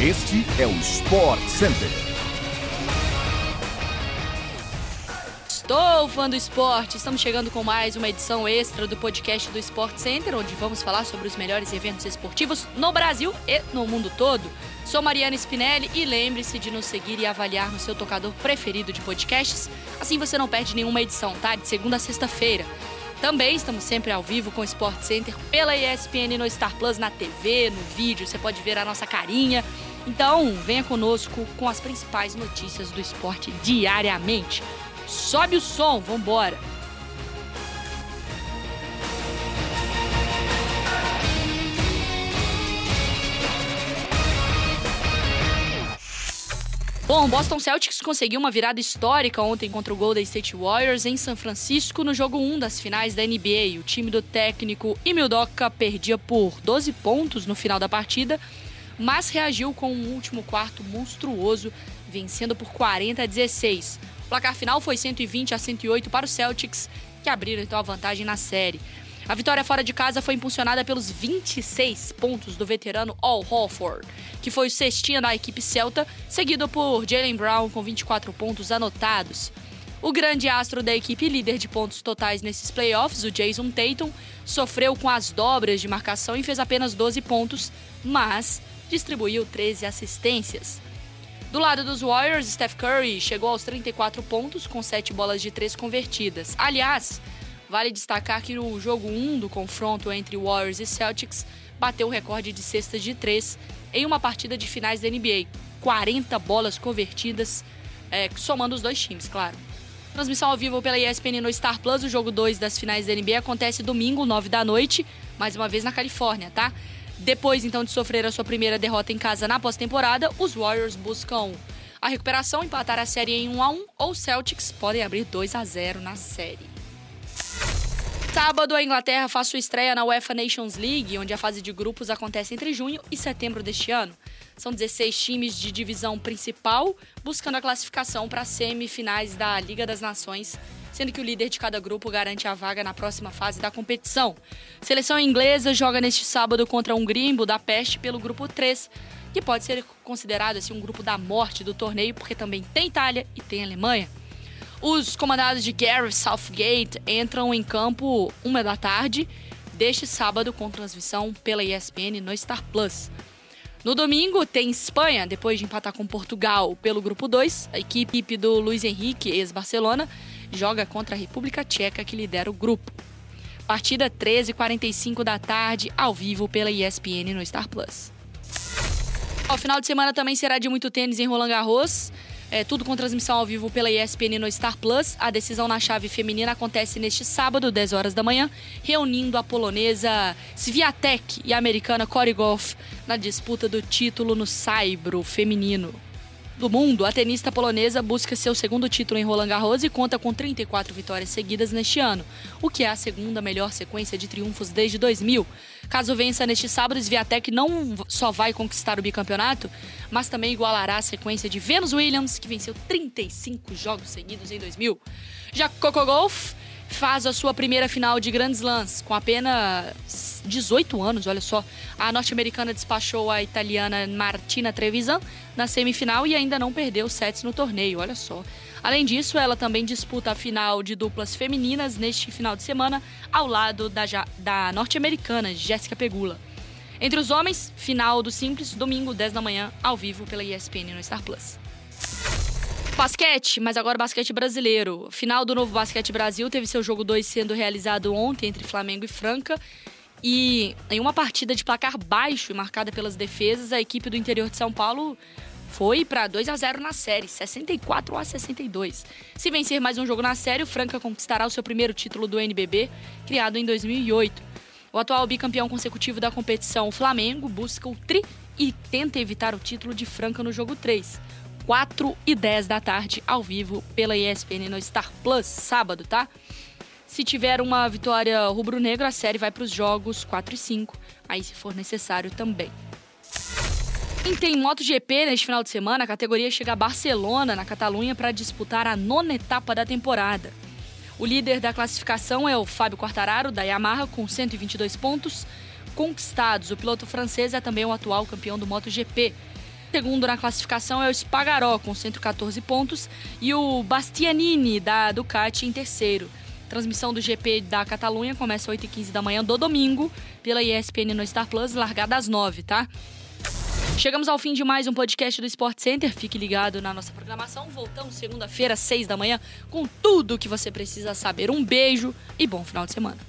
Este é o Sport Center. Estou fã do esporte. Estamos chegando com mais uma edição extra do podcast do Sport Center, onde vamos falar sobre os melhores eventos esportivos no Brasil e no mundo todo. Sou Mariana Spinelli e lembre-se de nos seguir e avaliar no seu tocador preferido de podcasts. Assim você não perde nenhuma edição, tá? De segunda a sexta-feira. Também estamos sempre ao vivo com o Sport Center pela ESPN no Star Plus, na TV, no vídeo. Você pode ver a nossa carinha. Então, venha conosco com as principais notícias do esporte diariamente. Sobe o som, vambora! Bom, o Boston Celtics conseguiu uma virada histórica ontem contra o Golden State Warriors em São Francisco no jogo 1 das finais da NBA. O time do técnico Emil Doca perdia por 12 pontos no final da partida, mas reagiu com um último quarto monstruoso, vencendo por 40 a 16. O placar final foi 120 a 108 para os Celtics, que abriram então a vantagem na série. A vitória fora de casa foi impulsionada pelos 26 pontos do veterano Al Horford, que foi o cestinha da equipe celta, seguido por Jalen Brown com 24 pontos anotados. O grande astro da equipe, líder de pontos totais nesses playoffs, o Jason Tatum, sofreu com as dobras de marcação e fez apenas 12 pontos, mas distribuiu 13 assistências. Do lado dos Warriors, Steph Curry chegou aos 34 pontos com 7 bolas de 3 convertidas. Aliás, Vale destacar que no jogo 1 do confronto entre Warriors e Celtics, bateu o recorde de cestas de 3 em uma partida de finais da NBA. 40 bolas convertidas, é, somando os dois times, claro. Transmissão ao vivo pela ESPN no Star Plus, o jogo 2 das finais da NBA acontece domingo, 9 da noite, mais uma vez na Califórnia, tá? Depois, então, de sofrer a sua primeira derrota em casa na pós-temporada, os Warriors buscam a recuperação, empatar a série em 1 a 1 ou Celtics podem abrir 2 a 0 na série. Sábado, a Inglaterra faz sua estreia na UEFA Nations League, onde a fase de grupos acontece entre junho e setembro deste ano. São 16 times de divisão principal buscando a classificação para as semifinais da Liga das Nações, sendo que o líder de cada grupo garante a vaga na próxima fase da competição. A seleção inglesa joga neste sábado contra a Hungria em Budapeste pelo grupo 3, que pode ser considerado assim, um grupo da morte do torneio, porque também tem Itália e tem Alemanha. Os comandados de Gary Southgate entram em campo uma da tarde deste sábado com transmissão pela ESPN no Star Plus. No domingo tem Espanha, depois de empatar com Portugal pelo grupo 2. A equipe do Luiz Henrique, ex-Barcelona, joga contra a República Tcheca, que lidera o grupo. Partida 13h45 da tarde, ao vivo pela ESPN no Star Plus. O final de semana também será de muito tênis em Roland Garros. É, tudo com transmissão ao vivo pela ESPN no Star Plus. A decisão na chave feminina acontece neste sábado, 10 horas da manhã, reunindo a polonesa Swiatek e a americana Cory Goff na disputa do título no saibro feminino do mundo, a tenista polonesa busca seu segundo título em Roland Garros e conta com 34 vitórias seguidas neste ano, o que é a segunda melhor sequência de triunfos desde 2000. Caso vença neste sábado, Sviatek não só vai conquistar o bicampeonato, mas também igualará a sequência de Venus Williams, que venceu 35 jogos seguidos em 2000. Já Coco Golf faz a sua primeira final de Grand Slams com apenas 18 anos, olha só. A norte-americana despachou a italiana Martina Trevisan na semifinal e ainda não perdeu sets no torneio, olha só. Além disso, ela também disputa a final de duplas femininas neste final de semana ao lado da, da norte-americana Jéssica Pegula. Entre os homens, final do Simples, domingo, 10 da manhã, ao vivo pela ESPN no Star Plus. Basquete, mas agora basquete brasileiro. Final do novo Basquete Brasil teve seu jogo 2 sendo realizado ontem entre Flamengo e Franca. E em uma partida de placar baixo e marcada pelas defesas, a equipe do interior de São Paulo foi para 2 a 0 na série, 64 a 62. Se vencer mais um jogo na série, o Franca conquistará o seu primeiro título do NBB, criado em 2008. O atual bicampeão consecutivo da competição, o Flamengo, busca o tri e tenta evitar o título de Franca no jogo 3. 4 e 10 da tarde, ao vivo, pela ESPN no Star Plus, sábado, tá? Se tiver uma vitória rubro-negra, a série vai para os jogos 4 e 5, aí se for necessário também. Quem tem MotoGP neste final de semana, a categoria chega a Barcelona, na Catalunha, para disputar a nona etapa da temporada. O líder da classificação é o Fábio Quartararo, da Yamaha, com 122 pontos conquistados. O piloto francês é também o atual campeão do MotoGP. Segundo na classificação é o Spagaró, com 114 pontos, e o Bastianini, da Ducati, em terceiro. Transmissão do GP da Catalunha começa às 8h15 da manhã do domingo, pela ESPN no Star Plus, largada às 9 tá? Chegamos ao fim de mais um podcast do Sport Center. Fique ligado na nossa programação. Voltamos segunda-feira, às 6 da manhã, com tudo o que você precisa saber. Um beijo e bom final de semana.